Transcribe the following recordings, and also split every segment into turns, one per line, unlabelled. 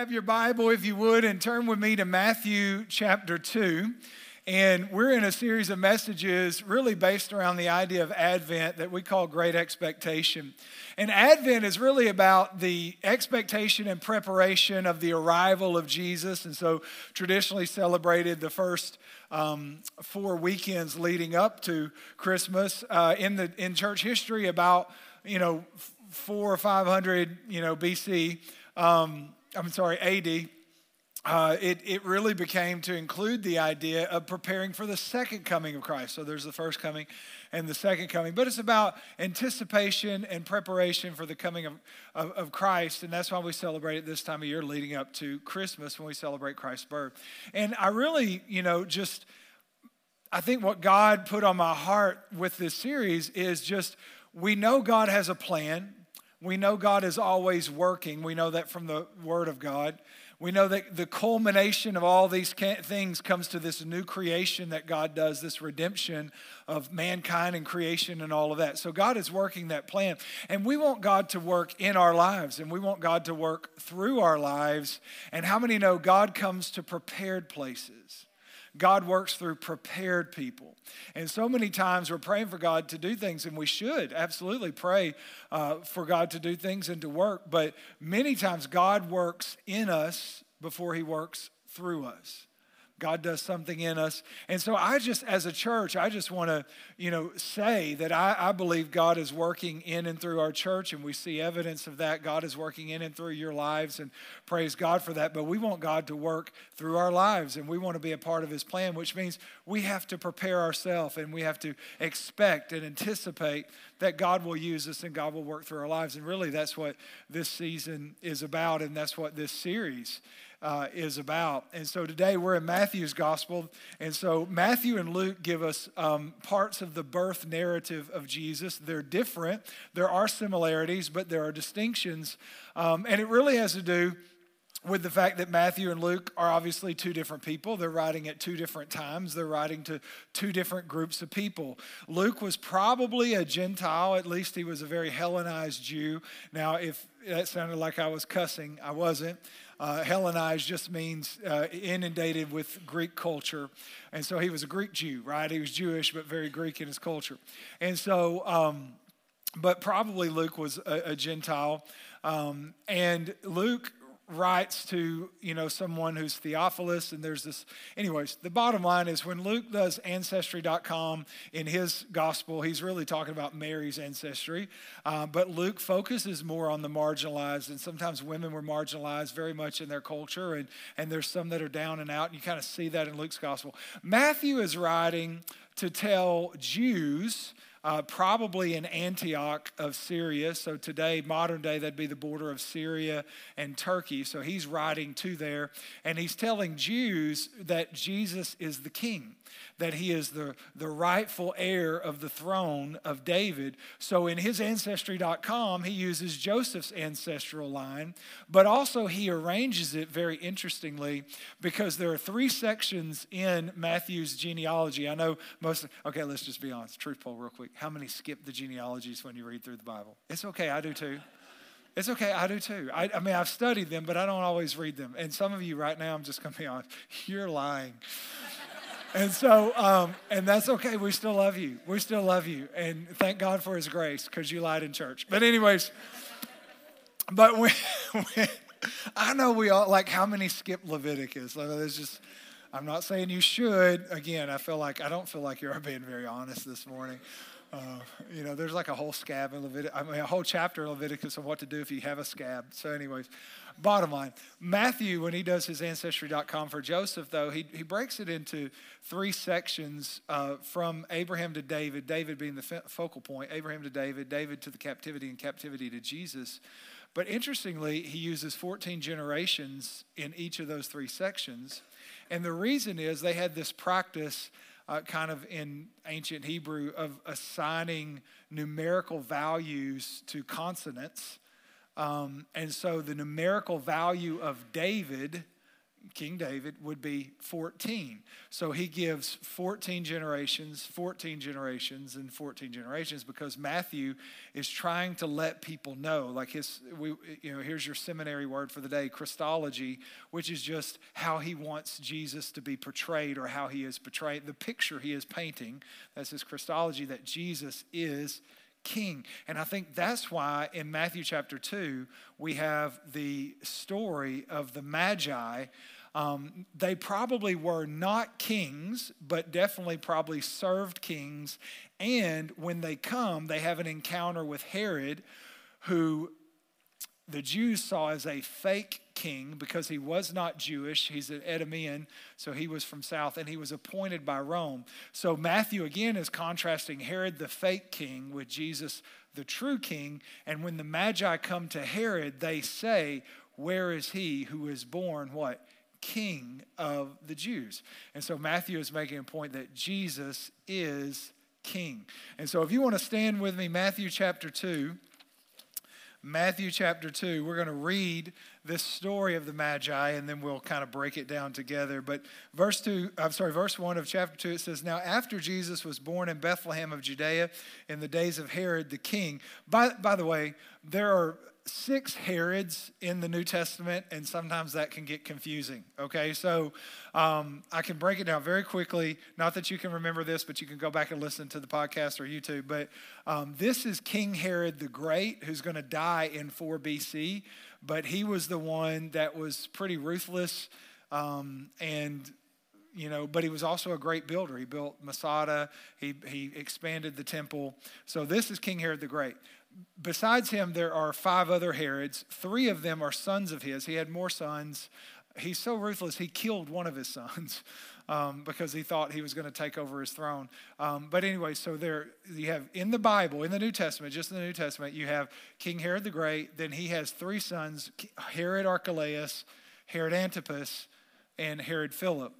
grab your Bible if you would and turn with me to Matthew chapter 2. And we're in a series of messages really based around the idea of Advent that we call Great Expectation. And Advent is really about the expectation and preparation of the arrival of Jesus. And so, traditionally celebrated the first um, four weekends leading up to Christmas uh, in the in church history about you know four or five hundred you know BC. Um, I'm sorry, AD. Uh, it, it really became to include the idea of preparing for the second coming of Christ. So there's the first coming and the second coming, but it's about anticipation and preparation for the coming of, of, of Christ. And that's why we celebrate it this time of year leading up to Christmas when we celebrate Christ's birth. And I really, you know, just, I think what God put on my heart with this series is just we know God has a plan. We know God is always working. We know that from the Word of God. We know that the culmination of all these things comes to this new creation that God does, this redemption of mankind and creation and all of that. So God is working that plan. And we want God to work in our lives and we want God to work through our lives. And how many know God comes to prepared places? God works through prepared people. And so many times we're praying for God to do things, and we should absolutely pray uh, for God to do things and to work. But many times God works in us before he works through us. God does something in us. And so I just, as a church, I just want to, you know, say that I, I, believe God is working in and through our church, and we see evidence of that. God is working in and through your lives, and praise God for that. But we want God to work through our lives, and we want to be a part of His plan, which means we have to prepare ourselves and we have to expect and anticipate that God will use us and God will work through our lives. And really, that's what this season is about, and that's what this series uh, is about. And so today we're in Matthew's gospel. And so Matthew and Luke give us um, parts of the birth narrative of Jesus. They're different, there are similarities, but there are distinctions. Um, and it really has to do with the fact that Matthew and Luke are obviously two different people. They're writing at two different times. They're writing to two different groups of people. Luke was probably a Gentile, at least he was a very Hellenized Jew. Now, if that sounded like I was cussing, I wasn't. Uh, Hellenized just means uh, inundated with Greek culture. And so he was a Greek Jew, right? He was Jewish, but very Greek in his culture. And so, um, but probably Luke was a, a Gentile. Um, and Luke writes to you know someone who's theophilus and there's this anyways the bottom line is when luke does ancestry.com in his gospel he's really talking about mary's ancestry uh, but luke focuses more on the marginalized and sometimes women were marginalized very much in their culture and and there's some that are down and out and you kind of see that in luke's gospel. Matthew is writing to tell jews uh, probably in Antioch of Syria. So today, modern day, that'd be the border of Syria and Turkey. So he's writing to there, and he's telling Jews that Jesus is the king that he is the, the rightful heir of the throne of David. So in his ancestry.com, he uses Joseph's ancestral line, but also he arranges it very interestingly because there are three sections in Matthew's genealogy. I know most, okay, let's just be honest. Truth poll, real quick. How many skip the genealogies when you read through the Bible? It's okay, I do too. It's okay, I do too. I, I, mean, I've studied them, but I don't always read them. And some of you right now, I'm just going to be honest, you're lying and so, um, and that's okay. We still love you. We still love you. And thank God for his grace because you lied in church. But, anyways, but when, I know we all, like, how many skip Leviticus? Like, there's just, I'm not saying you should. Again, I feel like, I don't feel like you're being very honest this morning. Uh, you know, there's like a whole scab in Leviticus, I mean, a whole chapter in Leviticus of what to do if you have a scab. So, anyways, bottom line Matthew, when he does his ancestry.com for Joseph, though, he, he breaks it into three sections uh, from Abraham to David, David being the focal point, Abraham to David, David to the captivity, and captivity to Jesus. But interestingly, he uses 14 generations in each of those three sections. And the reason is they had this practice uh, kind of in ancient Hebrew of assigning numerical values to consonants. Um, and so the numerical value of David King David would be 14. So he gives 14 generations, 14 generations, and 14 generations because Matthew is trying to let people know, like his, we, you know, here's your seminary word for the day, Christology, which is just how he wants Jesus to be portrayed or how he is portrayed, the picture he is painting. That's his Christology, that Jesus is king. And I think that's why in Matthew chapter 2, we have the story of the Magi. Um, they probably were not kings, but definitely probably served kings. And when they come, they have an encounter with Herod, who the Jews saw as a fake king because he was not Jewish. He's an Edomian, so he was from south, and he was appointed by Rome. So Matthew again is contrasting Herod the fake king with Jesus the true king. And when the Magi come to Herod, they say, Where is he who is born what? King of the Jews. And so Matthew is making a point that Jesus is king. And so if you want to stand with me, Matthew chapter 2. Matthew chapter 2. We're going to read this story of the Magi and then we'll kind of break it down together. But verse 2, I'm sorry, verse 1 of chapter 2, it says, Now after Jesus was born in Bethlehem of Judea in the days of Herod the king. By, by the way, there are six Herods in the New Testament, and sometimes that can get confusing. Okay, so um, I can break it down very quickly. Not that you can remember this, but you can go back and listen to the podcast or YouTube. But um, this is King Herod the Great, who's going to die in 4 BC, but he was the one that was pretty ruthless um, and you know, but he was also a great builder. He built Masada, he, he expanded the temple. So this is King Herod the Great besides him, there are five other Herods. Three of them are sons of his. He had more sons. He's so ruthless, he killed one of his sons um, because he thought he was going to take over his throne. Um, but anyway, so there you have in the Bible, in the New Testament, just in the New Testament, you have King Herod the Great. Then he has three sons Herod Archelaus, Herod Antipas, and Herod Philip.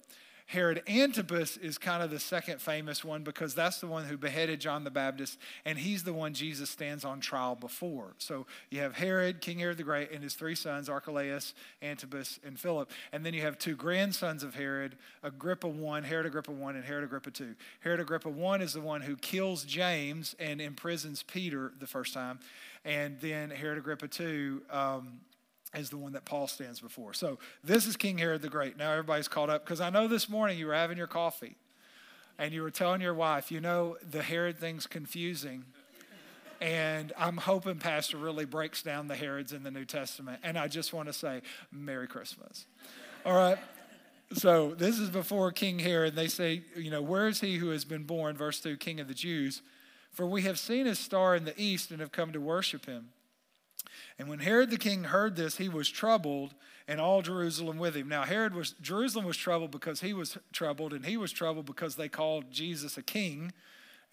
Herod Antipas is kind of the second famous one because that's the one who beheaded John the Baptist, and he's the one Jesus stands on trial before. So you have Herod, King Herod the Great, and his three sons, Archelaus, Antipas, and Philip. And then you have two grandsons of Herod, Agrippa I, Herod Agrippa I, and Herod Agrippa II. Herod Agrippa I is the one who kills James and imprisons Peter the first time. And then Herod Agrippa II. Um, is the one that Paul stands before. So this is King Herod the Great. Now everybody's caught up because I know this morning you were having your coffee and you were telling your wife, you know, the Herod thing's confusing. And I'm hoping Pastor really breaks down the Herods in the New Testament. And I just want to say, Merry Christmas. All right. So this is before King Herod. They say, you know, where is he who has been born, verse 2, King of the Jews? For we have seen his star in the east and have come to worship him. And when Herod the king heard this, he was troubled, and all Jerusalem with him. Now Herod was Jerusalem was troubled because he was troubled, and he was troubled because they called Jesus a king.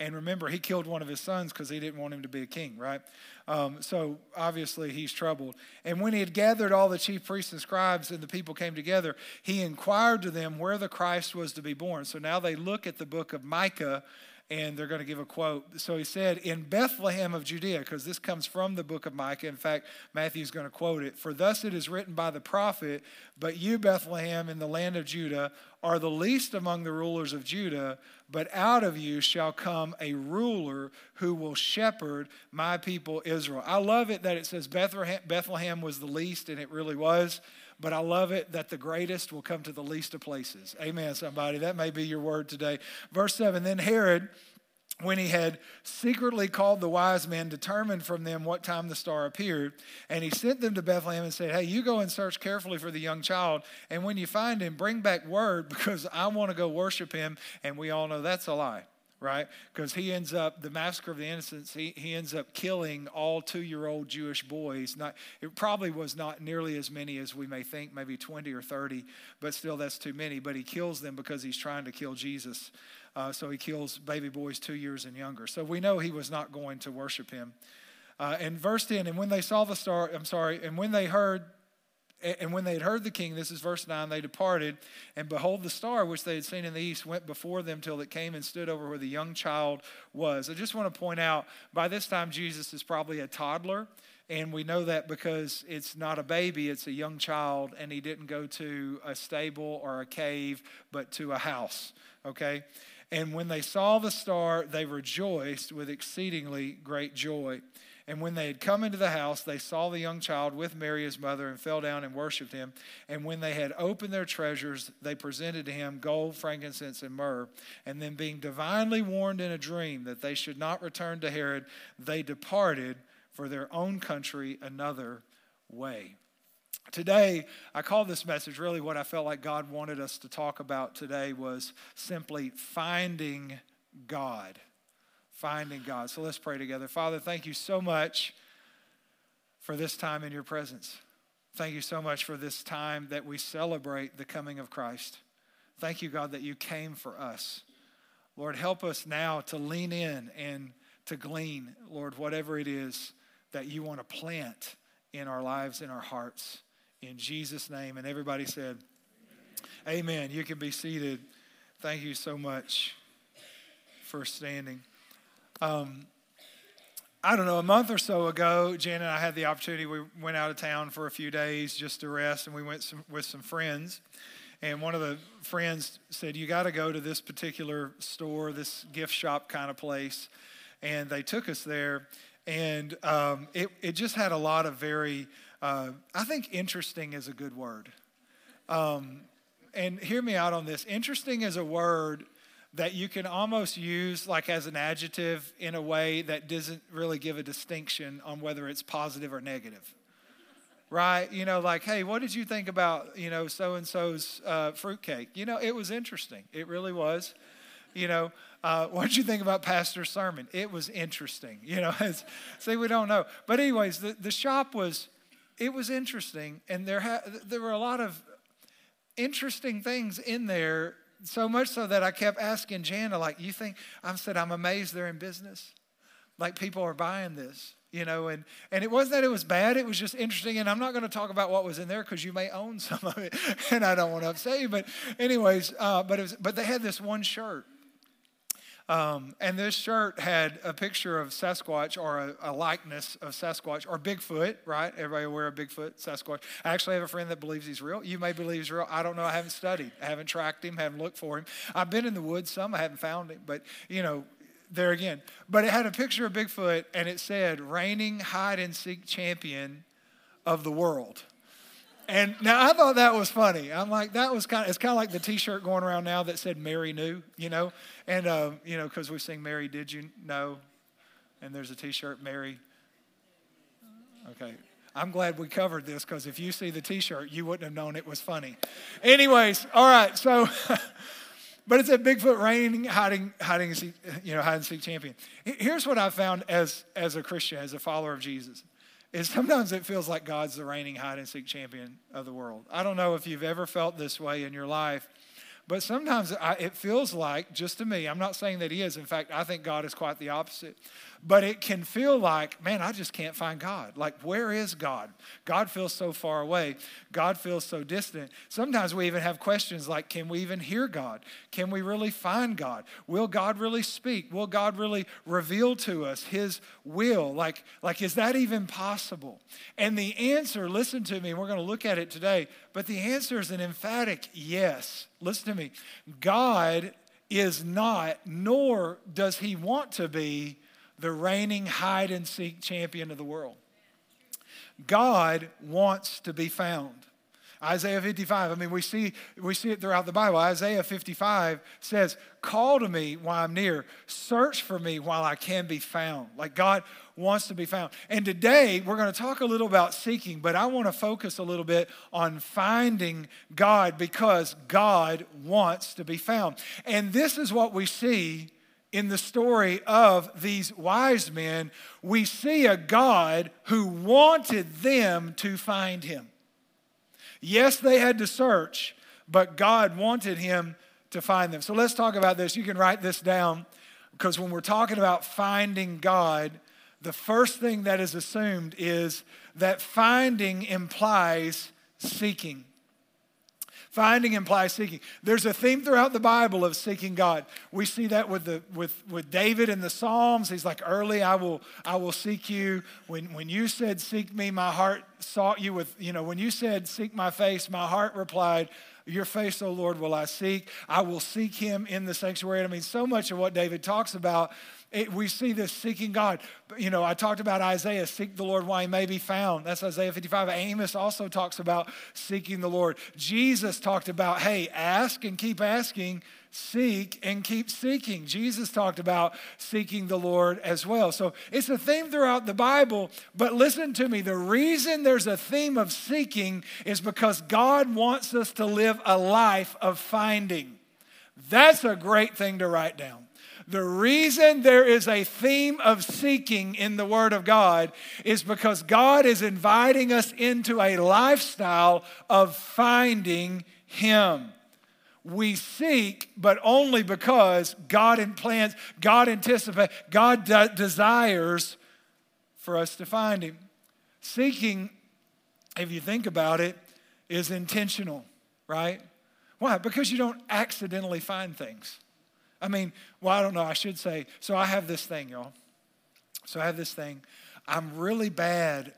And remember, he killed one of his sons because he didn't want him to be a king, right? Um, so obviously he's troubled. And when he had gathered all the chief priests and scribes and the people came together, he inquired to them where the Christ was to be born. So now they look at the book of Micah and they're going to give a quote. So he said, In Bethlehem of Judea, because this comes from the book of Micah. In fact, Matthew's going to quote it. For thus it is written by the prophet, But you, Bethlehem, in the land of Judah, are the least among the rulers of Judah, but out of you shall come a ruler who will shepherd my people Israel. I love it that it says Bethlehem, Bethlehem was the least, and it really was. But I love it that the greatest will come to the least of places. Amen, somebody. That may be your word today. Verse 7 Then Herod, when he had secretly called the wise men, determined from them what time the star appeared, and he sent them to Bethlehem and said, Hey, you go and search carefully for the young child, and when you find him, bring back word because I want to go worship him. And we all know that's a lie right? Because he ends up, the massacre of the innocents, he, he ends up killing all two year old Jewish boys. Not, it probably was not nearly as many as we may think, maybe 20 or 30, but still that's too many. But he kills them because he's trying to kill Jesus. Uh, so he kills baby boys two years and younger. So we know he was not going to worship him. Uh, and verse 10, and when they saw the star, I'm sorry, and when they heard and when they had heard the king, this is verse 9, they departed, and behold, the star which they had seen in the east went before them till it came and stood over where the young child was. I just want to point out by this time, Jesus is probably a toddler. And we know that because it's not a baby, it's a young child, and he didn't go to a stable or a cave, but to a house. Okay? And when they saw the star, they rejoiced with exceedingly great joy. And when they had come into the house, they saw the young child with Mary, his mother, and fell down and worshiped him. And when they had opened their treasures, they presented to him gold, frankincense, and myrrh. And then, being divinely warned in a dream that they should not return to Herod, they departed for their own country another way. Today, I call this message really what I felt like God wanted us to talk about today was simply finding God finding God. So let's pray together. Father, thank you so much for this time in your presence. Thank you so much for this time that we celebrate the coming of Christ. Thank you, God, that you came for us. Lord, help us now to lean in and to glean, Lord, whatever it is that you want to plant in our lives, in our hearts. In Jesus' name. And everybody said, Amen. Amen. You can be seated. Thank you so much for standing. Um, I don't know, a month or so ago, Jan and I had the opportunity. We went out of town for a few days just to rest, and we went some, with some friends. And one of the friends said, You got to go to this particular store, this gift shop kind of place. And they took us there, and um, it, it just had a lot of very, uh, I think interesting is a good word. Um, and hear me out on this interesting is a word that you can almost use like as an adjective in a way that doesn't really give a distinction on whether it's positive or negative. Right? You know like hey what did you think about you know so and so's uh, fruitcake? You know it was interesting. It really was. You know uh, what did you think about pastor's sermon? It was interesting. You know see we don't know. But anyways the, the shop was it was interesting and there ha- there were a lot of interesting things in there so much so that I kept asking Jana, like, you think, I said, I'm amazed they're in business. Like, people are buying this, you know, and, and it wasn't that it was bad, it was just interesting. And I'm not going to talk about what was in there because you may own some of it, and I don't want to upset you. But, anyways, uh, but, it was, but they had this one shirt um, and this shirt had a picture of Sasquatch or a, a, likeness of Sasquatch or Bigfoot, right? Everybody aware of Bigfoot, Sasquatch. I actually have a friend that believes he's real. You may believe he's real. I don't know. I haven't studied. I haven't tracked him, haven't looked for him. I've been in the woods some. I haven't found him. But, you know, there again. But it had a picture of Bigfoot and it said, reigning hide and seek champion of the world. And now I thought that was funny. I'm like, that was kind of, it's kind of like the t-shirt going around now that said Mary knew, you know? And, uh, you know, because we sing Mary, did you know? And there's a t-shirt, Mary. Okay. I'm glad we covered this because if you see the t-shirt, you wouldn't have known it was funny. Anyways, all right, so, but it's a Bigfoot reigning, hiding, hiding, you know, hide and seek champion. Here's what I found as, as a Christian, as a follower of Jesus is sometimes it feels like God's the reigning hide and seek champion of the world. I don't know if you've ever felt this way in your life, but sometimes it feels like, just to me, I'm not saying that He is. In fact, I think God is quite the opposite. But it can feel like, man, I just can't find God. Like, where is God? God feels so far away. God feels so distant. Sometimes we even have questions like, can we even hear God? Can we really find God? Will God really speak? Will God really reveal to us His will? Like, like is that even possible? And the answer, listen to me, we're going to look at it today, but the answer is an emphatic yes. Listen to me. God is not, nor does He want to be the reigning hide and seek champion of the world. God wants to be found. Isaiah 55, I mean, we see, we see it throughout the Bible. Isaiah 55 says, Call to me while I'm near, search for me while I can be found. Like God wants to be found. And today we're going to talk a little about seeking, but I want to focus a little bit on finding God because God wants to be found. And this is what we see in the story of these wise men, we see a God who wanted them to find him. Yes, they had to search, but God wanted him to find them. So let's talk about this. You can write this down because when we're talking about finding God, the first thing that is assumed is that finding implies seeking. Finding implies seeking. There's a theme throughout the Bible of seeking God. We see that with, the, with, with David in the Psalms. He's like, early I will, I will seek you. When, when you said, seek me, my heart sought you with, you know, when you said, seek my face, my heart replied, your face, O Lord, will I seek. I will seek him in the sanctuary. I mean, so much of what David talks about it, we see this seeking God. You know, I talked about Isaiah, seek the Lord while he may be found. That's Isaiah 55. Amos also talks about seeking the Lord. Jesus talked about, hey, ask and keep asking, seek and keep seeking. Jesus talked about seeking the Lord as well. So it's a theme throughout the Bible, but listen to me. The reason there's a theme of seeking is because God wants us to live a life of finding. That's a great thing to write down. The reason there is a theme of seeking in the Word of God is because God is inviting us into a lifestyle of finding Him. We seek, but only because God implants, God anticipates, God de- desires for us to find Him. Seeking, if you think about it, is intentional, right? Why? Because you don't accidentally find things. I mean, well, I don't know. I should say, so I have this thing, y'all. So I have this thing. I'm really bad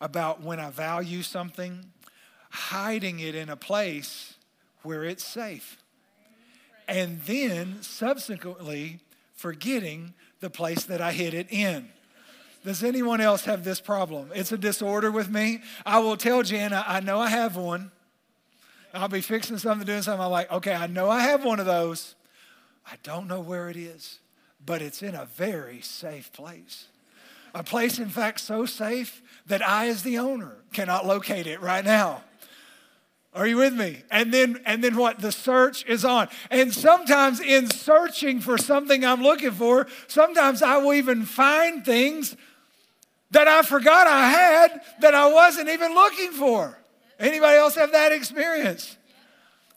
about when I value something, hiding it in a place where it's safe. And then subsequently forgetting the place that I hid it in. Does anyone else have this problem? It's a disorder with me. I will tell Jana, I know I have one. I'll be fixing something, doing something. I'm like, okay, I know I have one of those. I don't know where it is, but it's in a very safe place. A place, in fact, so safe that I, as the owner, cannot locate it right now. Are you with me? And then and then what? The search is on. And sometimes in searching for something I'm looking for, sometimes I will even find things that I forgot I had that I wasn't even looking for. Anybody else have that experience?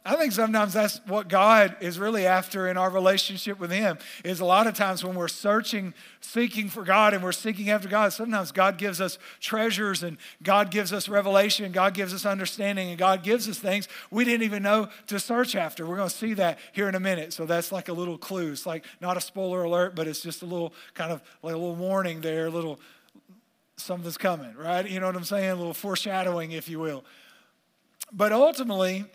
I think sometimes that's what God is really after in our relationship with Him. Is a lot of times when we're searching, seeking for God, and we're seeking after God, sometimes God gives us treasures and God gives us revelation, God gives us understanding, and God gives us things we didn't even know to search after. We're going to see that here in a minute. So that's like a little clue. It's like not a spoiler alert, but it's just a little kind of like a little warning there, a little something's coming, right? You know what I'm saying? A little foreshadowing, if you will. But ultimately,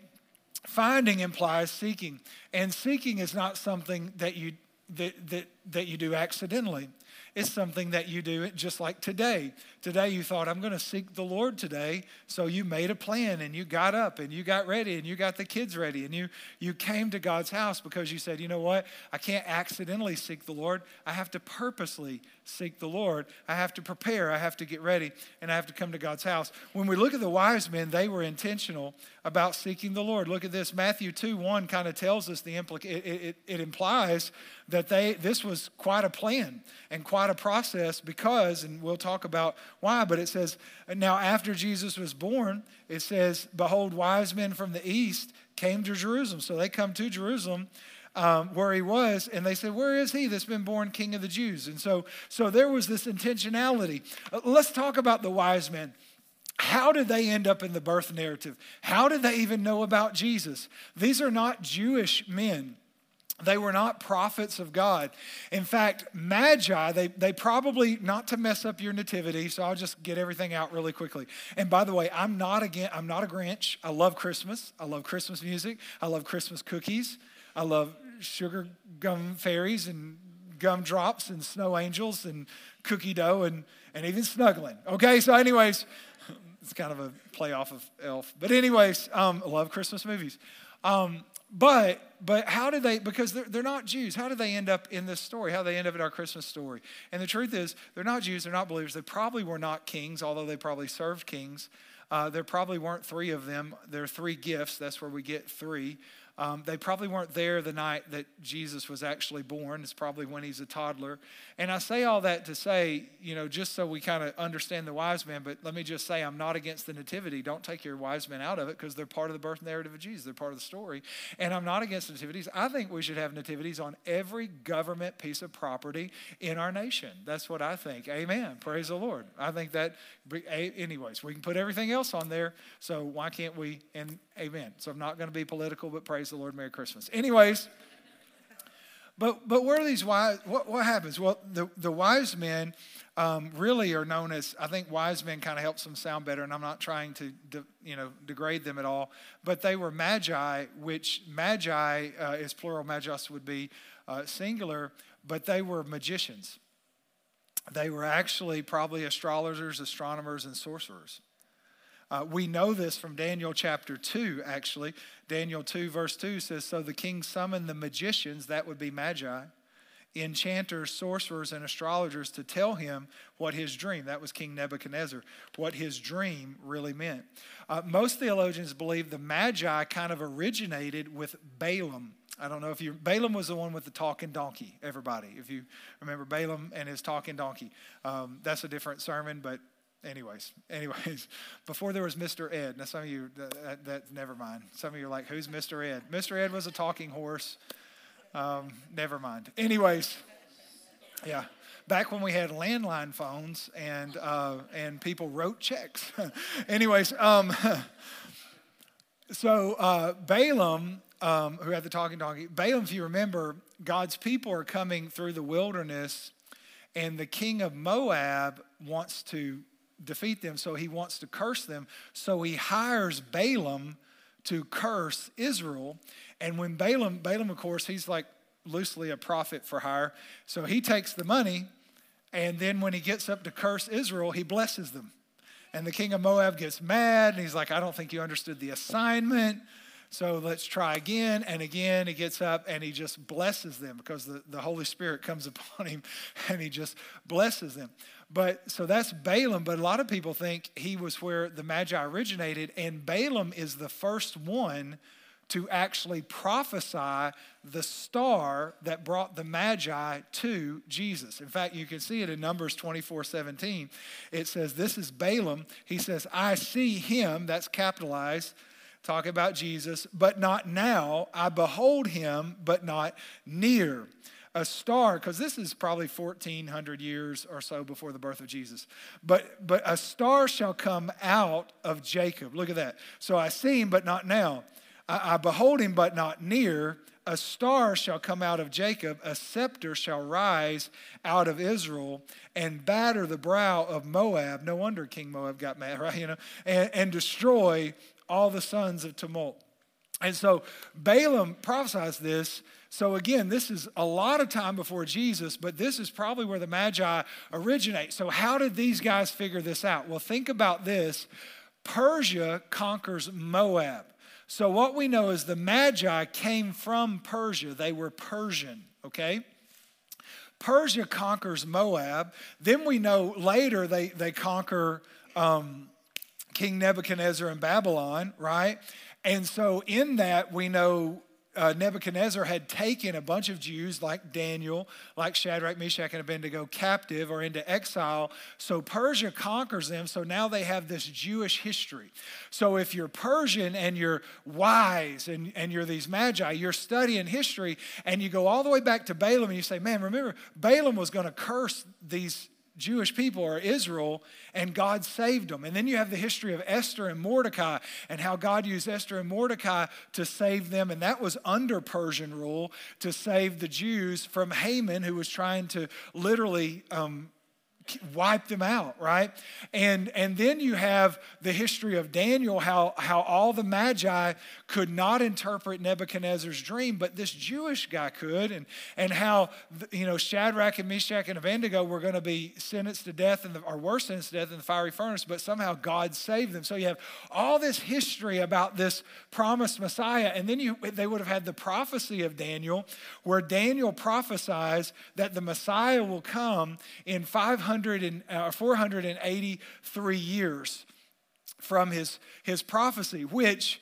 Finding implies seeking, and seeking is not something that you that, that, that you do accidentally. It's something that you do just like today. Today you thought, I'm going to seek the Lord today. So you made a plan and you got up and you got ready and you got the kids ready and you, you came to God's house because you said, you know what? I can't accidentally seek the Lord. I have to purposely seek the Lord. I have to prepare. I have to get ready and I have to come to God's house. When we look at the wise men, they were intentional about seeking the Lord. Look at this. Matthew 2 1 kind of tells us the implica- it, it, it implies that they this was quite a plan and quite a process because, and we'll talk about why, but it says, now after Jesus was born, it says, Behold, wise men from the east came to Jerusalem. So they come to Jerusalem. Um, where he was, and they said, "Where is he that's been born King of the Jews?" And so, so there was this intentionality. Uh, let's talk about the wise men. How did they end up in the birth narrative? How did they even know about Jesus? These are not Jewish men. They were not prophets of God. In fact, Magi, they, they probably, not to mess up your nativity, so I'll just get everything out really quickly. And by the way, I'm not again, I'm not a Grinch. I love Christmas. I love Christmas music. I love Christmas cookies. I love sugar gum fairies and gum drops and snow angels and cookie dough and, and even snuggling. Okay, so anyways, it's kind of a play off of Elf. But anyways, um, I love Christmas movies. Um, but but how did they because they're, they're not jews how did they end up in this story? How did they end up in our christmas story? And the truth is they're not jews they're not believers. They probably were not kings although they probably served kings. Uh, there probably weren't three of them. There are three gifts. That's where we get three um, they probably weren't there the night that Jesus was actually born. It's probably when he's a toddler. And I say all that to say, you know, just so we kind of understand the wise men, but let me just say I'm not against the nativity. Don't take your wise men out of it because they're part of the birth narrative of Jesus. They're part of the story. And I'm not against nativities. I think we should have nativities on every government piece of property in our nation. That's what I think. Amen. Praise the Lord. I think that, anyways, we can put everything else on there. So why can't we? And amen. So I'm not going to be political, but praise the Lord. Merry Christmas. Anyways. But, but where are these wise? What, what happens? Well, the, the wise men um, really are known as, I think wise men kind of helps them sound better, and I'm not trying to, de, you know, degrade them at all, but they were magi, which magi uh, is plural, magos would be uh, singular, but they were magicians. They were actually probably astrologers, astronomers, and sorcerers. Uh, we know this from Daniel chapter 2, actually. Daniel 2, verse 2 says So the king summoned the magicians, that would be magi, enchanters, sorcerers, and astrologers to tell him what his dream, that was King Nebuchadnezzar, what his dream really meant. Uh, most theologians believe the magi kind of originated with Balaam. I don't know if you, Balaam was the one with the talking donkey, everybody. If you remember Balaam and his talking donkey, um, that's a different sermon, but anyways, anyways, before there was Mr. Ed. Now, some of you, that, that, never mind. Some of you are like, who's Mr. Ed? Mr. Ed was a talking horse. Um, never mind. Anyways, yeah. Back when we had landline phones and, uh, and people wrote checks. anyways, um, so uh, Balaam, um, who had the talking donkey, Balaam, if you remember, God's people are coming through the wilderness, and the king of Moab wants to defeat them, so he wants to curse them. So he hires Balaam to curse Israel. And when Balaam, Balaam, of course, he's like loosely a prophet for hire. So he takes the money, and then when he gets up to curse Israel, he blesses them. And the king of Moab gets mad, and he's like, I don't think you understood the assignment. So let's try again and again. He gets up and he just blesses them because the, the Holy Spirit comes upon him and he just blesses them. But so that's Balaam, but a lot of people think he was where the Magi originated, and Balaam is the first one to actually prophesy the star that brought the Magi to Jesus. In fact, you can see it in Numbers 24 17. It says, This is Balaam. He says, I see him, that's capitalized, talking about Jesus, but not now. I behold him, but not near a star, because this is probably 1400 years or so before the birth of Jesus. But, but a star shall come out of Jacob. Look at that. So I see him, but not now. I, I behold him, but not near. A star shall come out of Jacob, a scepter shall rise out of Israel and batter the brow of Moab. No wonder King Moab got mad, right? You know, and, and destroy all the sons of tumult. And so Balaam prophesies this so, again, this is a lot of time before Jesus, but this is probably where the Magi originate. So, how did these guys figure this out? Well, think about this Persia conquers Moab. So, what we know is the Magi came from Persia, they were Persian, okay? Persia conquers Moab. Then we know later they, they conquer um, King Nebuchadnezzar in Babylon, right? And so, in that, we know uh, Nebuchadnezzar had taken a bunch of Jews like Daniel, like Shadrach, Meshach, and Abednego captive or into exile. So Persia conquers them. So now they have this Jewish history. So if you're Persian and you're wise and, and you're these magi, you're studying history and you go all the way back to Balaam and you say, man, remember, Balaam was going to curse these Jewish people or Israel, and God saved them. And then you have the history of Esther and Mordecai and how God used Esther and Mordecai to save them. And that was under Persian rule to save the Jews from Haman, who was trying to literally um, wipe them out, right? And, and then you have the history of Daniel, how, how all the magi could not interpret Nebuchadnezzar's dream, but this Jewish guy could, and, and how, you know, Shadrach and Meshach and Abednego were going to be sentenced to death, the, or were sentenced to death in the fiery furnace, but somehow God saved them. So you have all this history about this promised Messiah, and then you, they would have had the prophecy of Daniel, where Daniel prophesies that the Messiah will come in 500 and, uh, 483 years from his, his prophecy, which,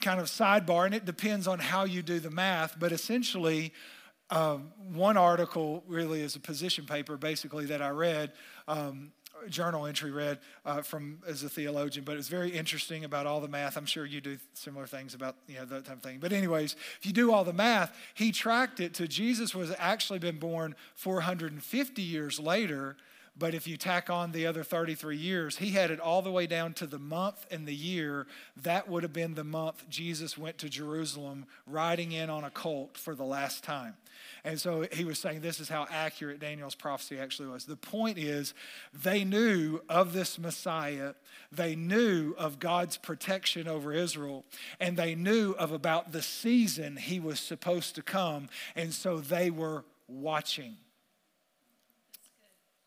kind of sidebar, and it depends on how you do the math, but essentially, um, one article really is a position paper basically that I read. Um, journal entry read uh, from as a theologian, but it's very interesting about all the math. I'm sure you do similar things about you know that type of thing. But anyways, if you do all the math, he tracked it to Jesus was actually been born 450 years later, But if you tack on the other 33 years, he had it all the way down to the month and the year. That would have been the month Jesus went to Jerusalem riding in on a colt for the last time. And so he was saying this is how accurate Daniel's prophecy actually was. The point is, they knew of this Messiah, they knew of God's protection over Israel, and they knew of about the season he was supposed to come. And so they were watching.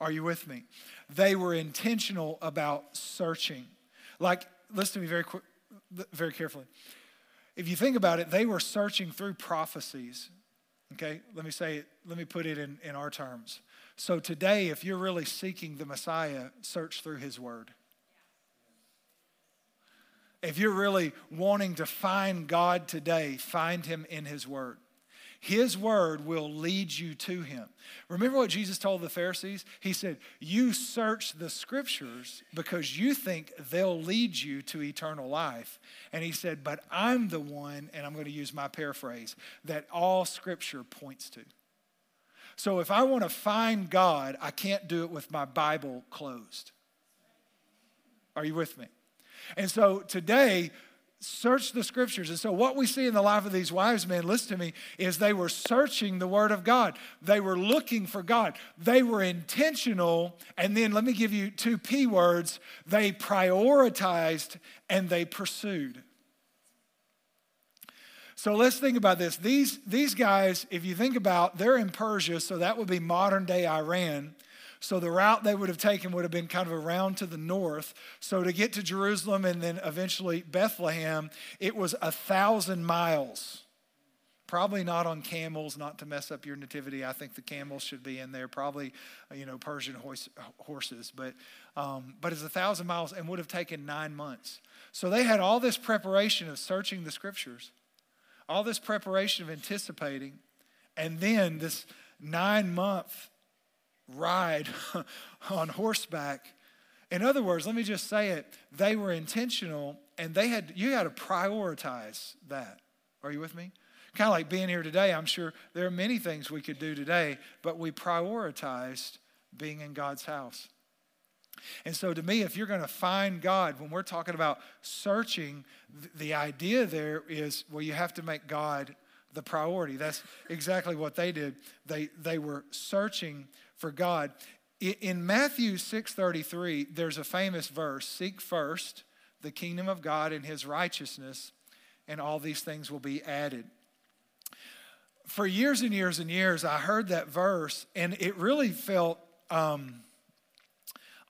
Are you with me? They were intentional about searching. Like, listen to me very quick, very carefully. If you think about it, they were searching through prophecies. Okay, let me say it, let me put it in, in our terms. So today, if you're really seeking the Messiah, search through his word. If you're really wanting to find God today, find him in his word. His word will lead you to him. Remember what Jesus told the Pharisees? He said, You search the scriptures because you think they'll lead you to eternal life. And he said, But I'm the one, and I'm going to use my paraphrase, that all scripture points to. So if I want to find God, I can't do it with my Bible closed. Are you with me? And so today, search the scriptures. And so, what we see in the life of these wise men, listen to me, is they were searching the Word of God. They were looking for God. They were intentional. And then, let me give you two P words they prioritized and they pursued. So let's think about this. These, these guys, if you think about, they're in Persia, so that would be modern day Iran. So the route they would have taken would have been kind of around to the north. So to get to Jerusalem and then eventually Bethlehem, it was a thousand miles. Probably not on camels, not to mess up your nativity. I think the camels should be in there. Probably, you know, Persian horses. But, um, but it's a thousand miles and would have taken nine months. So they had all this preparation of searching the scriptures, all this preparation of anticipating, and then this nine month ride on horseback. In other words, let me just say it, they were intentional and they had you had to prioritize that. Are you with me? Kind of like being here today, I'm sure there are many things we could do today, but we prioritized being in God's house. And so, to me, if you're going to find God, when we're talking about searching, the idea there is well, you have to make God the priority. That's exactly what they did. They, they were searching for God. In Matthew 6:33, there's a famous verse, seek first the kingdom of God and his righteousness, and all these things will be added. For years and years and years, I heard that verse, and it really felt um,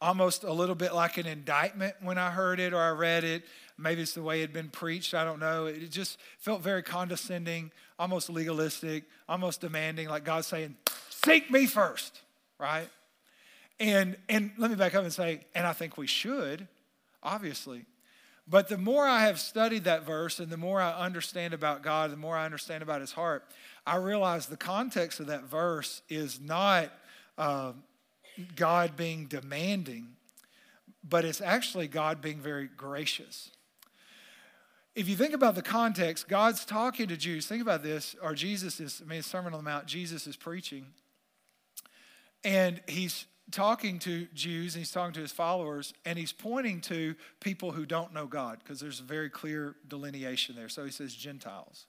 almost a little bit like an indictment when I heard it or I read it. Maybe it's the way it had been preached. I don't know. It just felt very condescending, almost legalistic, almost demanding, like God saying, Seek me first right? And, and let me back up and say, and I think we should, obviously. But the more I have studied that verse and the more I understand about God, the more I understand about his heart, I realize the context of that verse is not uh, God being demanding, but it's actually God being very gracious. If you think about the context, God's talking to Jews. Think about this, or Jesus is, I mean, Sermon on the Mount, Jesus is preaching. And he's talking to Jews and he's talking to his followers and he's pointing to people who don't know God because there's a very clear delineation there. So he says Gentiles.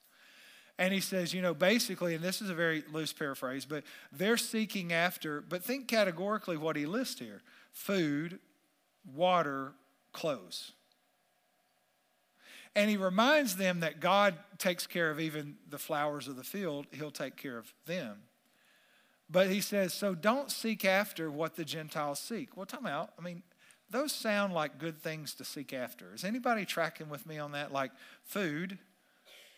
And he says, you know, basically, and this is a very loose paraphrase, but they're seeking after, but think categorically what he lists here food, water, clothes. And he reminds them that God takes care of even the flowers of the field, he'll take care of them. But he says, so don't seek after what the Gentiles seek. Well, time out. I mean, those sound like good things to seek after. Is anybody tracking with me on that? Like food,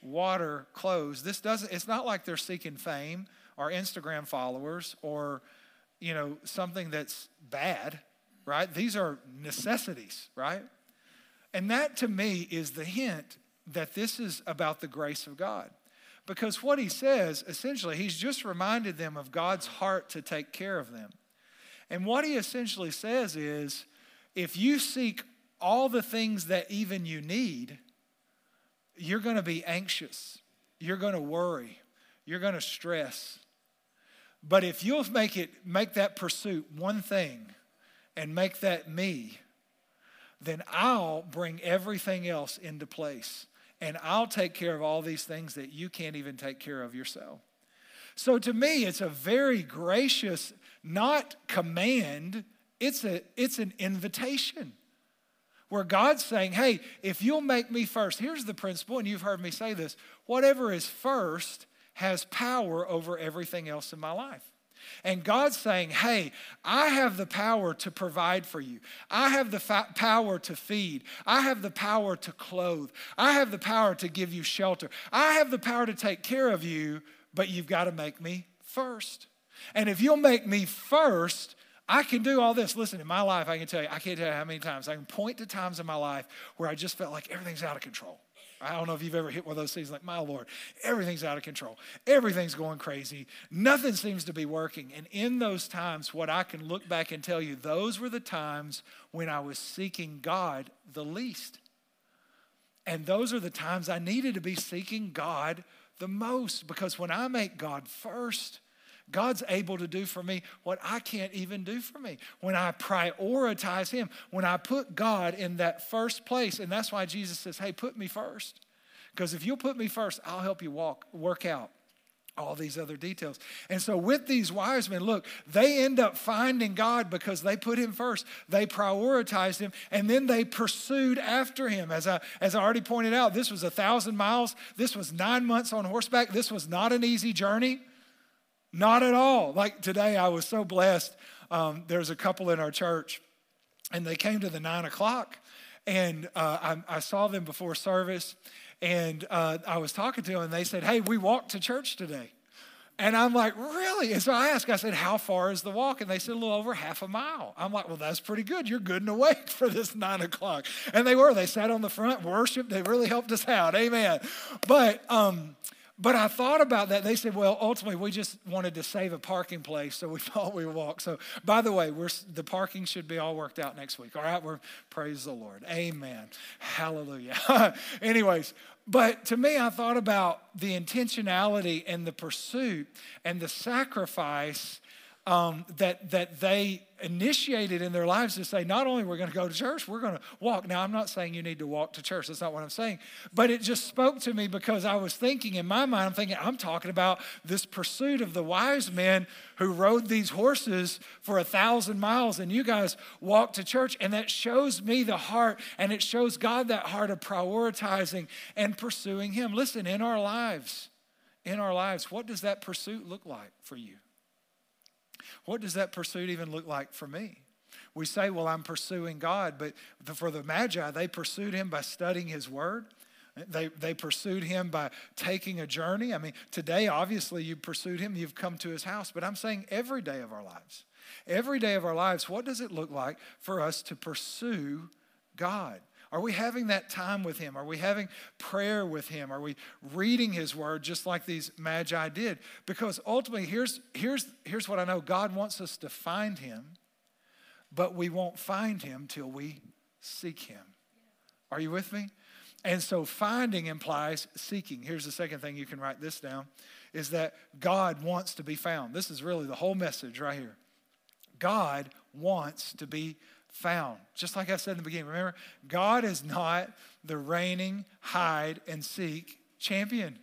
water, clothes. This doesn't, it's not like they're seeking fame or Instagram followers or, you know, something that's bad, right? These are necessities, right? And that to me is the hint that this is about the grace of God. Because what he says, essentially, he's just reminded them of God's heart to take care of them. And what he essentially says is if you seek all the things that even you need, you're going to be anxious. You're going to worry. You're going to stress. But if you'll make it make that pursuit one thing, and make that me, then I'll bring everything else into place. And I'll take care of all these things that you can't even take care of yourself. So to me, it's a very gracious, not command, it's, a, it's an invitation where God's saying, hey, if you'll make me first, here's the principle, and you've heard me say this whatever is first has power over everything else in my life. And God's saying, Hey, I have the power to provide for you. I have the fa- power to feed. I have the power to clothe. I have the power to give you shelter. I have the power to take care of you, but you've got to make me first. And if you'll make me first, I can do all this. Listen, in my life, I can tell you, I can't tell you how many times I can point to times in my life where I just felt like everything's out of control. I don't know if you've ever hit one of those things like, my Lord, everything's out of control. Everything's going crazy. Nothing seems to be working. And in those times, what I can look back and tell you, those were the times when I was seeking God the least. And those are the times I needed to be seeking God the most because when I make God first, God's able to do for me what I can't even do for me. When I prioritize Him, when I put God in that first place, and that's why Jesus says, Hey, put me first. Because if you'll put me first, I'll help you walk, work out all these other details. And so with these wise men, look, they end up finding God because they put him first. They prioritized him and then they pursued after him. As I as I already pointed out, this was a thousand miles. This was nine months on horseback. This was not an easy journey. Not at all. Like today, I was so blessed. Um, there's a couple in our church, and they came to the nine o'clock, and uh, I, I, saw them before service, and uh, I was talking to them, and they said, "Hey, we walked to church today." And I'm like, really? And so I asked, I said, how far is the walk? And they said, a little over half a mile. I'm like, well, that's pretty good. You're good and awake for this nine o'clock. And they were. They sat on the front, worshiped. They really helped us out. Amen. But um, but I thought about that. They said, well, ultimately, we just wanted to save a parking place, so we thought we would walk. So, by the way, we're, the parking should be all worked out next week. All right? We're, praise the Lord. Amen. Hallelujah. Anyways, but to me, I thought about the intentionality and the pursuit and the sacrifice um, that, that they initiated in their lives to say, not only we're going to go to church, we're going to walk. Now, I'm not saying you need to walk to church. That's not what I'm saying. But it just spoke to me because I was thinking in my mind, I'm thinking, I'm talking about this pursuit of the wise men who rode these horses for a thousand miles, and you guys walked to church. And that shows me the heart, and it shows God that heart of prioritizing and pursuing Him. Listen, in our lives, in our lives, what does that pursuit look like for you? What does that pursuit even look like for me? We say, well, I'm pursuing God, but for the Magi, they pursued him by studying his word. They, they pursued him by taking a journey. I mean, today, obviously, you pursued him, you've come to his house, but I'm saying every day of our lives. Every day of our lives, what does it look like for us to pursue God? Are we having that time with Him? Are we having prayer with Him? Are we reading His Word just like these magi did? Because ultimately, here's, here's, here's what I know God wants us to find Him, but we won't find Him till we seek Him. Are you with me? And so finding implies seeking. Here's the second thing you can write this down is that God wants to be found. This is really the whole message right here. God wants to be found. Just like I said in the beginning, remember, God is not the reigning, hide, and seek champion.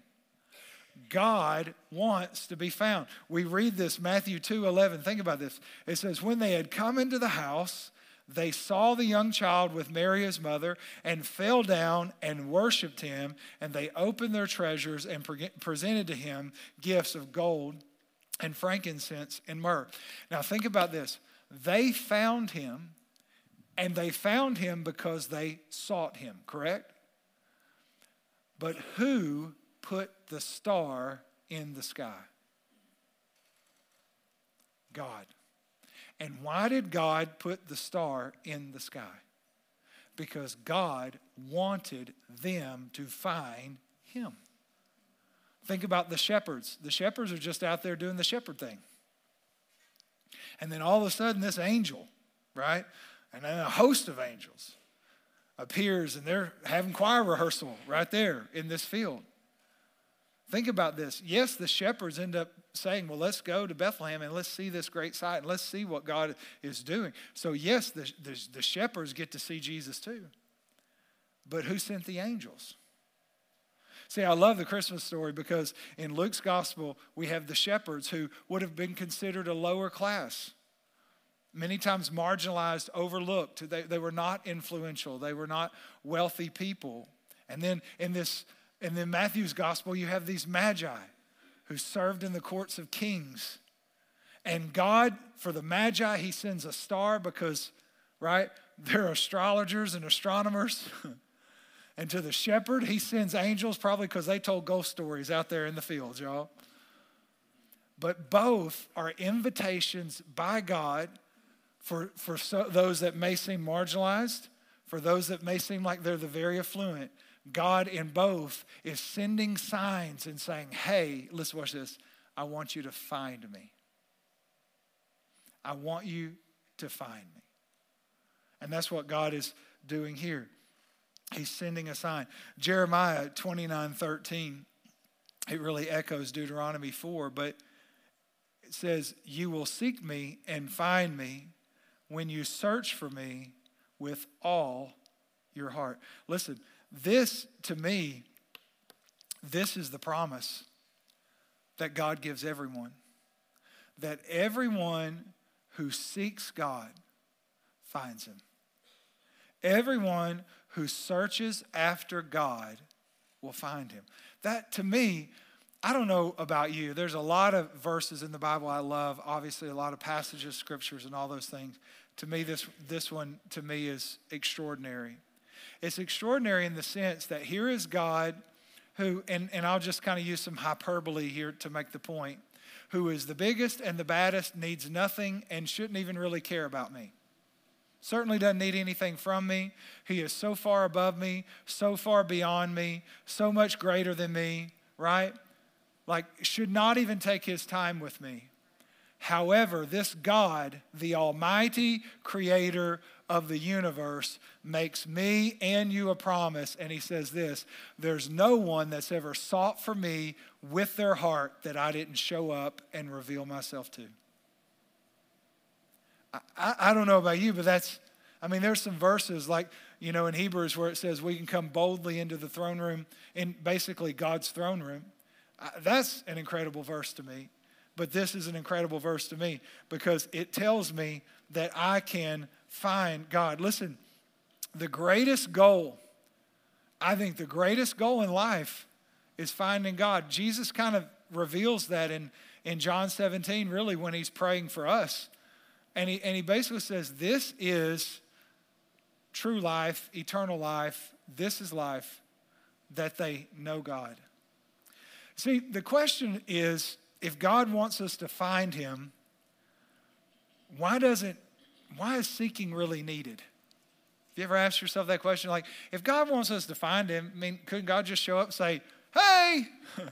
God wants to be found. We read this, Matthew 2 11. Think about this. It says, When they had come into the house, they saw the young child with Mary, his mother, and fell down and worshiped him. And they opened their treasures and pre- presented to him gifts of gold and frankincense and myrrh. Now, think about this. They found him and they found him because they sought him, correct? But who put the star in the sky? God. And why did God put the star in the sky? Because God wanted them to find him. Think about the shepherds. The shepherds are just out there doing the shepherd thing. And then all of a sudden, this angel, right? And then a host of angels appears and they're having choir rehearsal right there in this field. Think about this. Yes, the shepherds end up saying, Well, let's go to Bethlehem and let's see this great sight and let's see what God is doing. So, yes, the, the, the shepherds get to see Jesus too. But who sent the angels? See, I love the Christmas story because in Luke's gospel, we have the shepherds who would have been considered a lower class, many times marginalized, overlooked. They, they were not influential, they were not wealthy people. And then in this, in the Matthew's gospel, you have these magi who served in the courts of kings. And God, for the magi, he sends a star because, right, they're astrologers and astronomers. And to the shepherd, he sends angels, probably because they told ghost stories out there in the fields, y'all. But both are invitations by God for, for so, those that may seem marginalized, for those that may seem like they're the very affluent. God in both is sending signs and saying, hey, let's watch this. I want you to find me. I want you to find me. And that's what God is doing here. He's sending a sign. Jeremiah 29 13, it really echoes Deuteronomy 4, but it says, You will seek me and find me when you search for me with all your heart. Listen, this to me, this is the promise that God gives everyone. That everyone who seeks God finds him. Everyone who searches after God will find him. That to me, I don't know about you. There's a lot of verses in the Bible I love, obviously, a lot of passages, scriptures, and all those things. To me, this, this one to me is extraordinary. It's extraordinary in the sense that here is God who, and, and I'll just kind of use some hyperbole here to make the point, who is the biggest and the baddest, needs nothing, and shouldn't even really care about me certainly doesn't need anything from me. He is so far above me, so far beyond me, so much greater than me, right? Like, should not even take his time with me. However, this God, the Almighty Creator of the universe, makes me and you a promise. And He says this There's no one that's ever sought for me with their heart that I didn't show up and reveal myself to. I, I don't know about you, but that's, I mean, there's some verses like, you know, in Hebrews where it says we can come boldly into the throne room, in basically God's throne room. That's an incredible verse to me. But this is an incredible verse to me because it tells me that I can find God. Listen, the greatest goal, I think the greatest goal in life is finding God. Jesus kind of reveals that in, in John 17, really, when he's praying for us. And he, and he basically says, This is true life, eternal life. This is life, that they know God. See, the question is if God wants us to find him, why doesn't why is seeking really needed? Have you ever asked yourself that question? Like, if God wants us to find him, I mean, couldn't God just show up and say, Hey,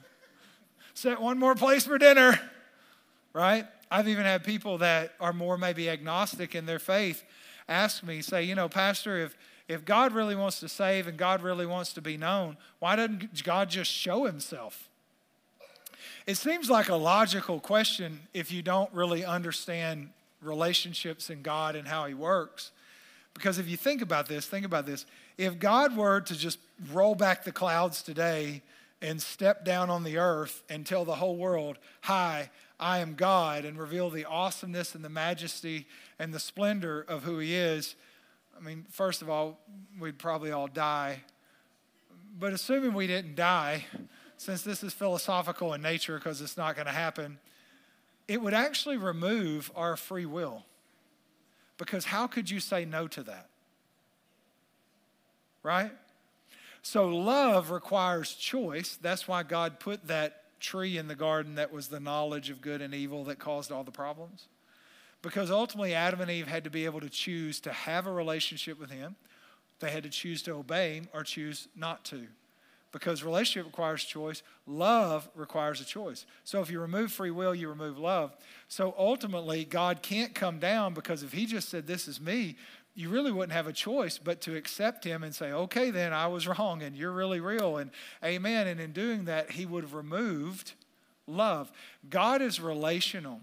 set one more place for dinner? Right? I've even had people that are more maybe agnostic in their faith ask me, say, you know, Pastor, if, if God really wants to save and God really wants to be known, why doesn't God just show himself? It seems like a logical question if you don't really understand relationships in God and how he works. Because if you think about this, think about this. If God were to just roll back the clouds today and step down on the earth and tell the whole world, Hi, I am God, and reveal the awesomeness and the majesty and the splendor of who He is, I mean, first of all, we'd probably all die. But assuming we didn't die, since this is philosophical in nature because it's not going to happen, it would actually remove our free will. Because how could you say no to that? Right? So, love requires choice. That's why God put that tree in the garden that was the knowledge of good and evil that caused all the problems. Because ultimately, Adam and Eve had to be able to choose to have a relationship with Him. They had to choose to obey Him or choose not to. Because relationship requires choice, love requires a choice. So if you remove free will, you remove love. So ultimately, God can't come down because if He just said, This is me, you really wouldn't have a choice but to accept him and say, okay, then I was wrong and you're really real and amen. And in doing that, he would have removed love. God is relational.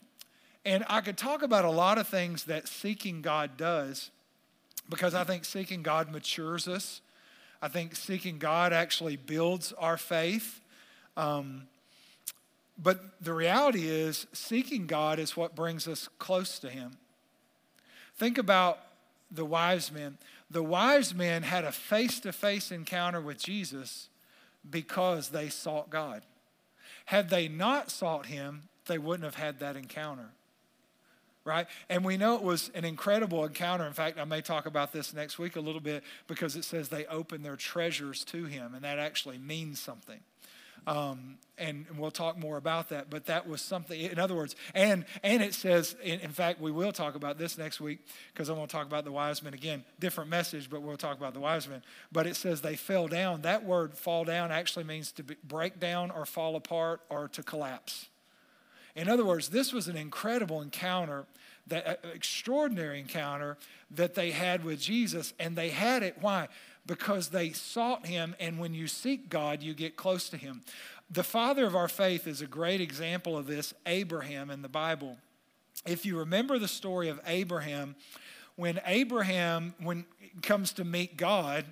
And I could talk about a lot of things that seeking God does because I think seeking God matures us. I think seeking God actually builds our faith. Um, but the reality is, seeking God is what brings us close to Him. Think about the wise men. The wise men had a face to face encounter with Jesus because they sought God. Had they not sought Him, they wouldn't have had that encounter. Right? And we know it was an incredible encounter. In fact, I may talk about this next week a little bit because it says they opened their treasures to Him, and that actually means something. Um, and we'll talk more about that. But that was something. In other words, and and it says, in, in fact, we will talk about this next week because I want to talk about the wise men again. Different message, but we'll talk about the wise men. But it says they fell down. That word "fall down" actually means to break down or fall apart or to collapse. In other words, this was an incredible encounter, that uh, extraordinary encounter that they had with Jesus, and they had it. Why? because they sought him, and when you seek God, you get close to him. The father of our faith is a great example of this, Abraham in the Bible. If you remember the story of Abraham, when Abraham when comes to meet God,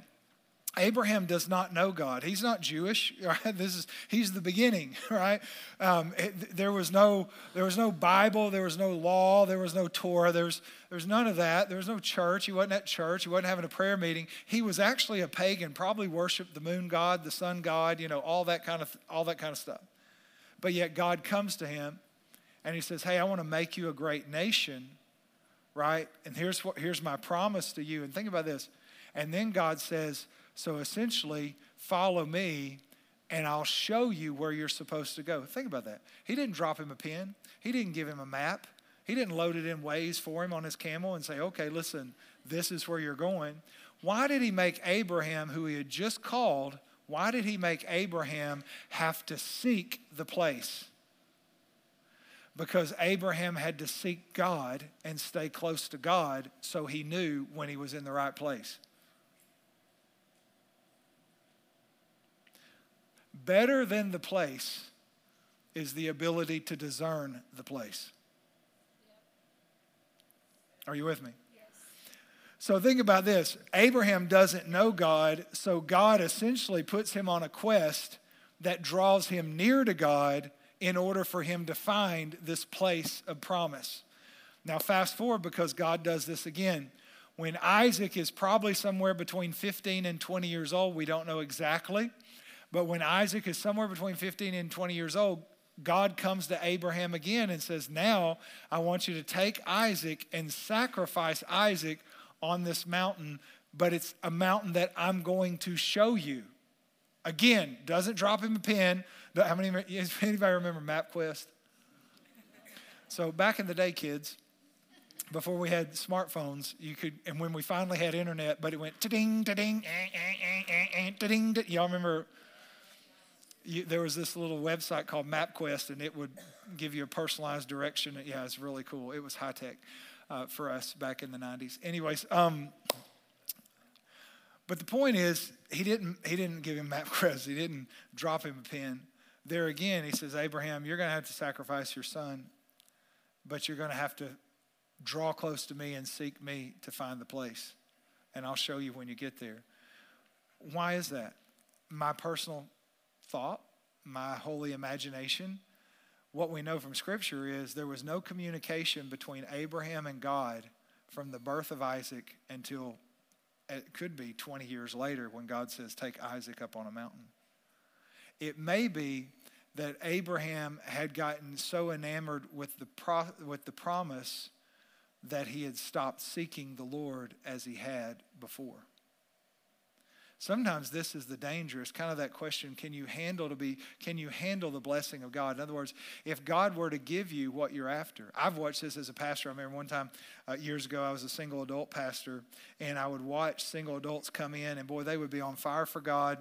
Abraham does not know God. He's not Jewish. Right? This is he's the beginning, right? Um, it, there was no there was no Bible. There was no law. There was no Torah. There's there's none of that. There was no church. He wasn't at church. He wasn't having a prayer meeting. He was actually a pagan. Probably worshipped the moon god, the sun god. You know all that kind of all that kind of stuff. But yet God comes to him, and he says, "Hey, I want to make you a great nation." Right? And here's what here's my promise to you. And think about this. And then God says so essentially, follow me and I'll show you where you're supposed to go. Think about that. He didn't drop him a pin, he didn't give him a map, he didn't load it in ways for him on his camel and say, okay, listen, this is where you're going. Why did he make Abraham, who he had just called, why did he make Abraham have to seek the place? Because Abraham had to seek God and stay close to God so he knew when he was in the right place. Better than the place is the ability to discern the place. Are you with me? So think about this Abraham doesn't know God, so God essentially puts him on a quest that draws him near to God in order for him to find this place of promise. Now, fast forward because God does this again. When Isaac is probably somewhere between 15 and 20 years old, we don't know exactly. But when Isaac is somewhere between 15 and 20 years old, God comes to Abraham again and says, Now I want you to take Isaac and sacrifice Isaac on this mountain, but it's a mountain that I'm going to show you. Again, doesn't drop him a pin. How many, anybody remember MapQuest? So back in the day, kids, before we had smartphones, you could, and when we finally had internet, but it went ta-ding, ta-ding, eh, eh, eh, ta-ding, y'all remember you, there was this little website called MapQuest, and it would give you a personalized direction. Yeah, it's really cool. It was high tech uh, for us back in the 90s. Anyways, um, but the point is, he didn't, he didn't give him MapQuest, he didn't drop him a pin. There again, he says, Abraham, you're going to have to sacrifice your son, but you're going to have to draw close to me and seek me to find the place. And I'll show you when you get there. Why is that? My personal thought, my holy imagination. What we know from Scripture is there was no communication between Abraham and God from the birth of Isaac until it could be 20 years later when God says, Take Isaac up on a mountain. It may be that Abraham had gotten so enamored with the, pro- with the promise that he had stopped seeking the Lord as he had before. Sometimes this is the danger. It's kind of that question, can you handle to be can you handle the blessing of God? In other words, if God were to give you what you're after. I've watched this as a pastor. I remember one time uh, years ago I was a single adult pastor and I would watch single adults come in and boy they would be on fire for God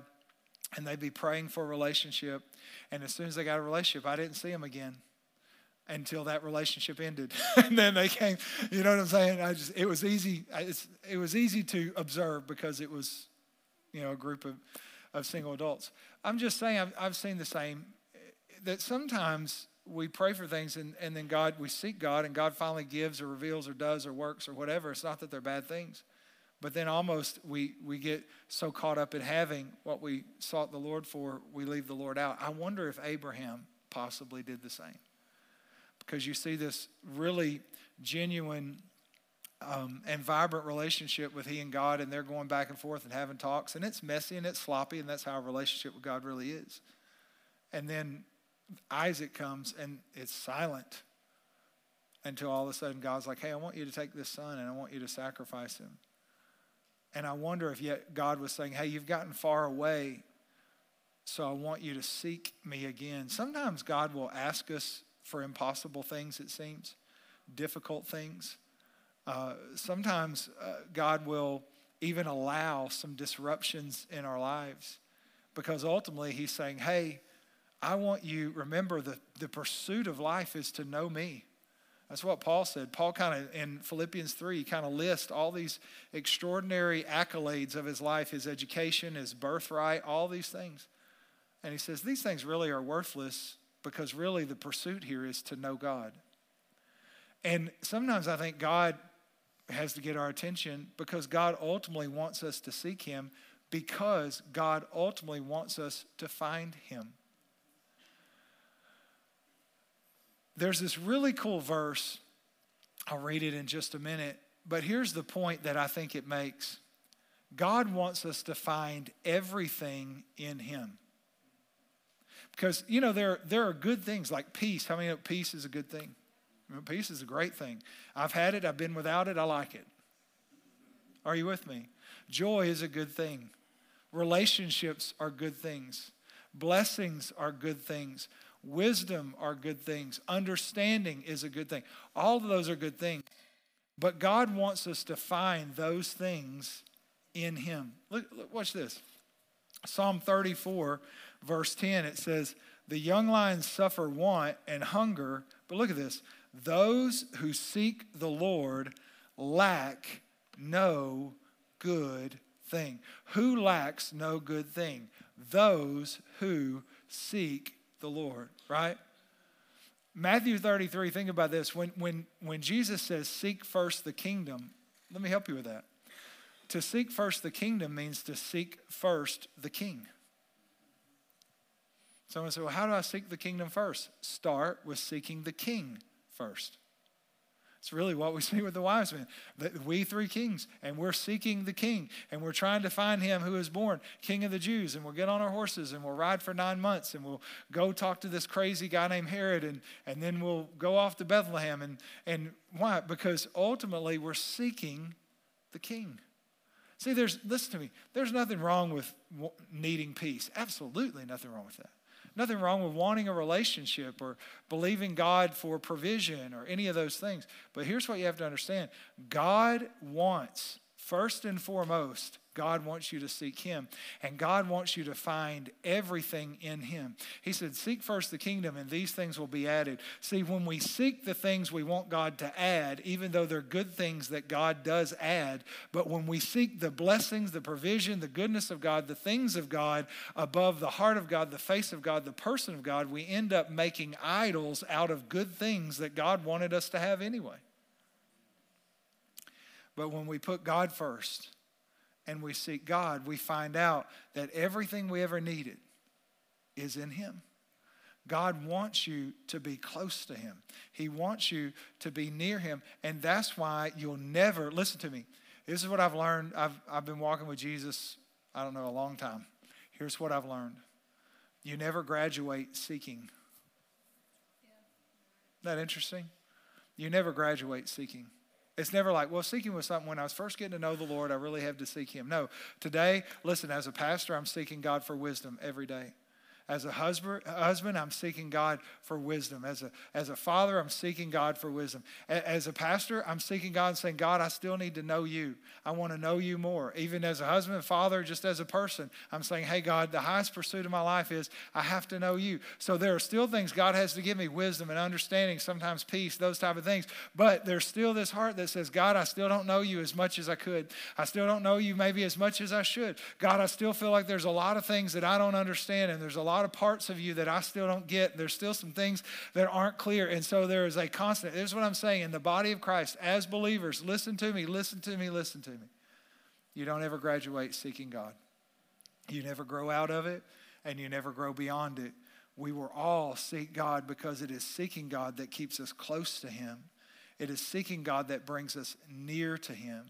and they'd be praying for a relationship and as soon as they got a relationship I didn't see them again. until that relationship ended. and then they came, you know what I'm saying? I just, it was easy. it was easy to observe because it was, you know, a group of, of single adults. I'm just saying, I've, I've seen the same, that sometimes we pray for things and, and then God, we seek God and God finally gives or reveals or does or works or whatever. It's not that they're bad things. But then almost we, we get so caught up in having what we sought the Lord for, we leave the Lord out. I wonder if Abraham possibly did the same. Because you see this really genuine um, and vibrant relationship with he and God, and they're going back and forth and having talks, and it's messy and it's sloppy, and that's how a relationship with God really is. And then Isaac comes and it's silent until all of a sudden God's like, hey, I want you to take this son and I want you to sacrifice him. And I wonder if yet God was saying, hey, you've gotten far away, so I want you to seek me again. Sometimes God will ask us for impossible things, it seems, difficult things. Uh, sometimes uh, God will even allow some disruptions in our lives because ultimately He's saying, hey, I want you, remember, the, the pursuit of life is to know me. That's what Paul said. Paul kind of, in Philippians 3, kind of lists all these extraordinary accolades of his life his education, his birthright, all these things. And he says, These things really are worthless because really the pursuit here is to know God. And sometimes I think God has to get our attention because God ultimately wants us to seek Him because God ultimately wants us to find Him. There's this really cool verse. I'll read it in just a minute. But here's the point that I think it makes God wants us to find everything in Him. Because, you know, there, there are good things like peace. How many know peace is a good thing? Peace is a great thing. I've had it, I've been without it, I like it. Are you with me? Joy is a good thing. Relationships are good things. Blessings are good things. Wisdom are good things. Understanding is a good thing. All of those are good things. But God wants us to find those things in Him. Look, look, watch this. Psalm 34, verse 10, it says, The young lions suffer want and hunger. But look at this. Those who seek the Lord lack no good thing. Who lacks no good thing? Those who seek the Lord, right? Matthew 33, think about this. When, when, when Jesus says, seek first the kingdom, let me help you with that. To seek first the kingdom means to seek first the king. Someone said, Well, how do I seek the kingdom first? Start with seeking the king first. It's really what we see with the wise men. We three kings, and we're seeking the king, and we're trying to find him who is born, king of the Jews, and we'll get on our horses and we'll ride for nine months, and we'll go talk to this crazy guy named Herod, and, and then we'll go off to Bethlehem. And, and why? Because ultimately we're seeking the king. See, there's, listen to me, there's nothing wrong with needing peace. Absolutely nothing wrong with that. Nothing wrong with wanting a relationship or believing God for provision or any of those things. But here's what you have to understand God wants, first and foremost, God wants you to seek Him. And God wants you to find everything in Him. He said, Seek first the kingdom, and these things will be added. See, when we seek the things we want God to add, even though they're good things that God does add, but when we seek the blessings, the provision, the goodness of God, the things of God above the heart of God, the face of God, the person of God, we end up making idols out of good things that God wanted us to have anyway. But when we put God first, and we seek God, we find out that everything we ever needed is in Him. God wants you to be close to Him. He wants you to be near Him. And that's why you'll never, listen to me. This is what I've learned. I've, I've been walking with Jesus, I don't know, a long time. Here's what I've learned you never graduate seeking. Isn't that interesting? You never graduate seeking. It's never like, well, seeking was something when I was first getting to know the Lord, I really have to seek Him. No, today, listen, as a pastor, I'm seeking God for wisdom every day. As a husband, husband, I'm seeking God for wisdom. As a, as a father, I'm seeking God for wisdom. As a pastor, I'm seeking God and saying, God, I still need to know you. I want to know you more. Even as a husband, father, just as a person, I'm saying, hey, God, the highest pursuit of my life is I have to know you. So there are still things God has to give me wisdom and understanding, sometimes peace, those type of things. But there's still this heart that says, God, I still don't know you as much as I could. I still don't know you maybe as much as I should. God, I still feel like there's a lot of things that I don't understand, and there's a lot lot of parts of you that I still don't get. There's still some things that aren't clear. And so there is a constant, is what I'm saying in the body of Christ, as believers, listen to me, listen to me, listen to me. You don't ever graduate seeking God. You never grow out of it, and you never grow beyond it. We will all seek God because it is seeking God that keeps us close to Him. It is seeking God that brings us near to Him.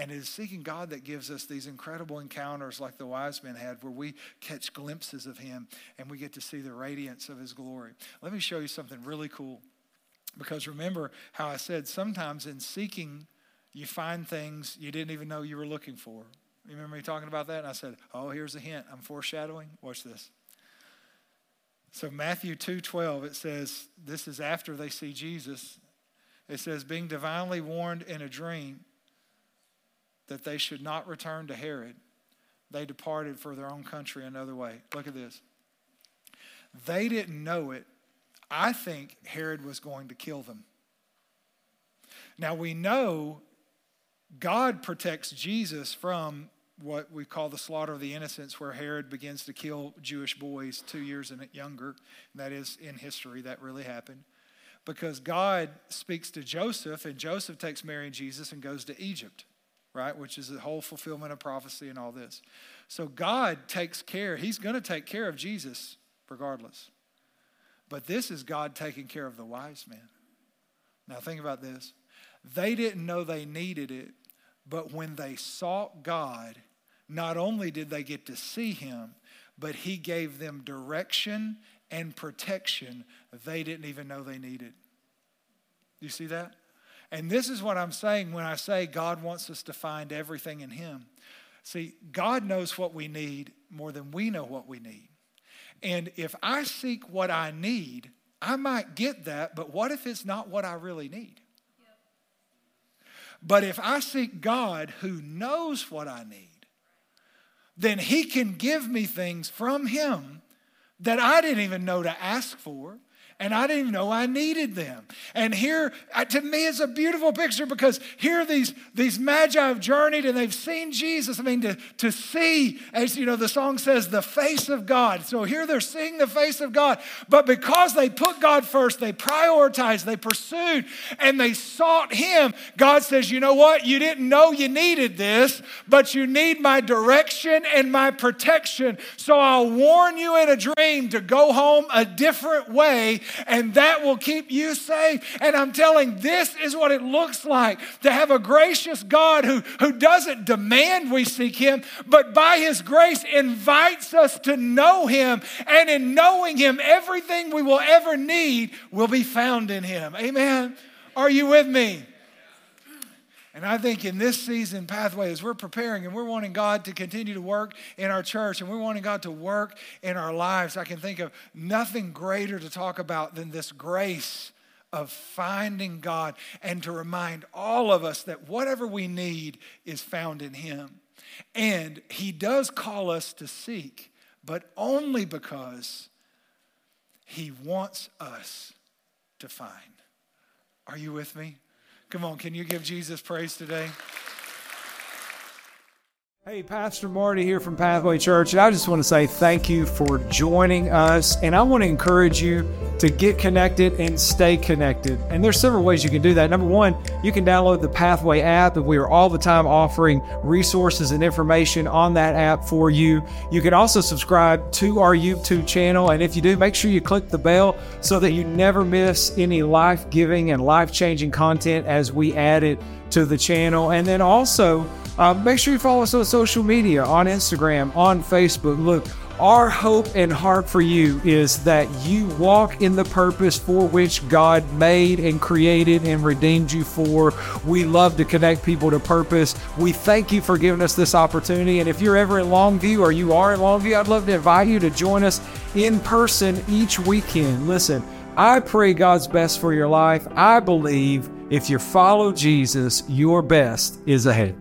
And it is seeking God that gives us these incredible encounters like the wise men had, where we catch glimpses of Him and we get to see the radiance of His glory. Let me show you something really cool. Because remember how I said sometimes in seeking, you find things you didn't even know you were looking for. You remember me talking about that? And I said, Oh, here's a hint. I'm foreshadowing. Watch this. So Matthew 2:12 it says this is after they see Jesus. It says being divinely warned in a dream that they should not return to Herod, they departed for their own country another way. Look at this. They didn't know it. I think Herod was going to kill them. Now we know God protects Jesus from what we call the slaughter of the innocents, where Herod begins to kill Jewish boys two years and younger. And that is in history, that really happened. Because God speaks to Joseph, and Joseph takes Mary and Jesus and goes to Egypt right? Which is the whole fulfillment of prophecy and all this. So God takes care, He's going to take care of Jesus regardless. But this is God taking care of the wise men. Now, think about this. They didn't know they needed it, but when they sought God, not only did they get to see Him, but He gave them direction and protection they didn't even know they needed. You see that? And this is what I'm saying when I say God wants us to find everything in Him. See, God knows what we need more than we know what we need. And if I seek what I need, I might get that, but what if it's not what I really need? But if I seek God who knows what I need, then He can give me things from Him that I didn't even know to ask for and I didn't even know I needed them. And here, uh, to me, it's a beautiful picture because here these, these magi have journeyed and they've seen Jesus. I mean, to, to see, as you know, the song says, the face of God. So here they're seeing the face of God. But because they put God first, they prioritized, they pursued, and they sought Him, God says, you know what? You didn't know you needed this, but you need my direction and my protection. So I'll warn you in a dream to go home a different way and that will keep you safe. And I'm telling, this is what it looks like to have a gracious God who, who doesn't demand we seek Him, but by His grace invites us to know Him. And in knowing Him, everything we will ever need will be found in Him. Amen. Are you with me? And I think in this season, Pathway, as we're preparing and we're wanting God to continue to work in our church and we're wanting God to work in our lives, I can think of nothing greater to talk about than this grace of finding God and to remind all of us that whatever we need is found in Him. And He does call us to seek, but only because He wants us to find. Are you with me? Come on, can you give Jesus praise today?
Hey, Pastor Marty here from Pathway Church, and I just want to say thank you for joining us. And I want to encourage you to get connected and stay connected. And there's several ways you can do that. Number one, you can download the Pathway app, and we are all the time offering resources and information on that app for you. You can also subscribe to our YouTube channel, and if you do, make sure you click the bell so that you never miss any life giving and life changing content as we add it to the channel. And then also, uh, make sure you follow us on social media on Instagram, on Facebook. Look, Our hope and heart for you is that you walk in the purpose for which God made and created and redeemed you for. We love to connect people to purpose. We thank you for giving us this opportunity. And if you're ever in Longview or you are in Longview, I'd love to invite you to join us in person each weekend. Listen, I pray God's best for your life. I believe if you follow Jesus, your best is ahead.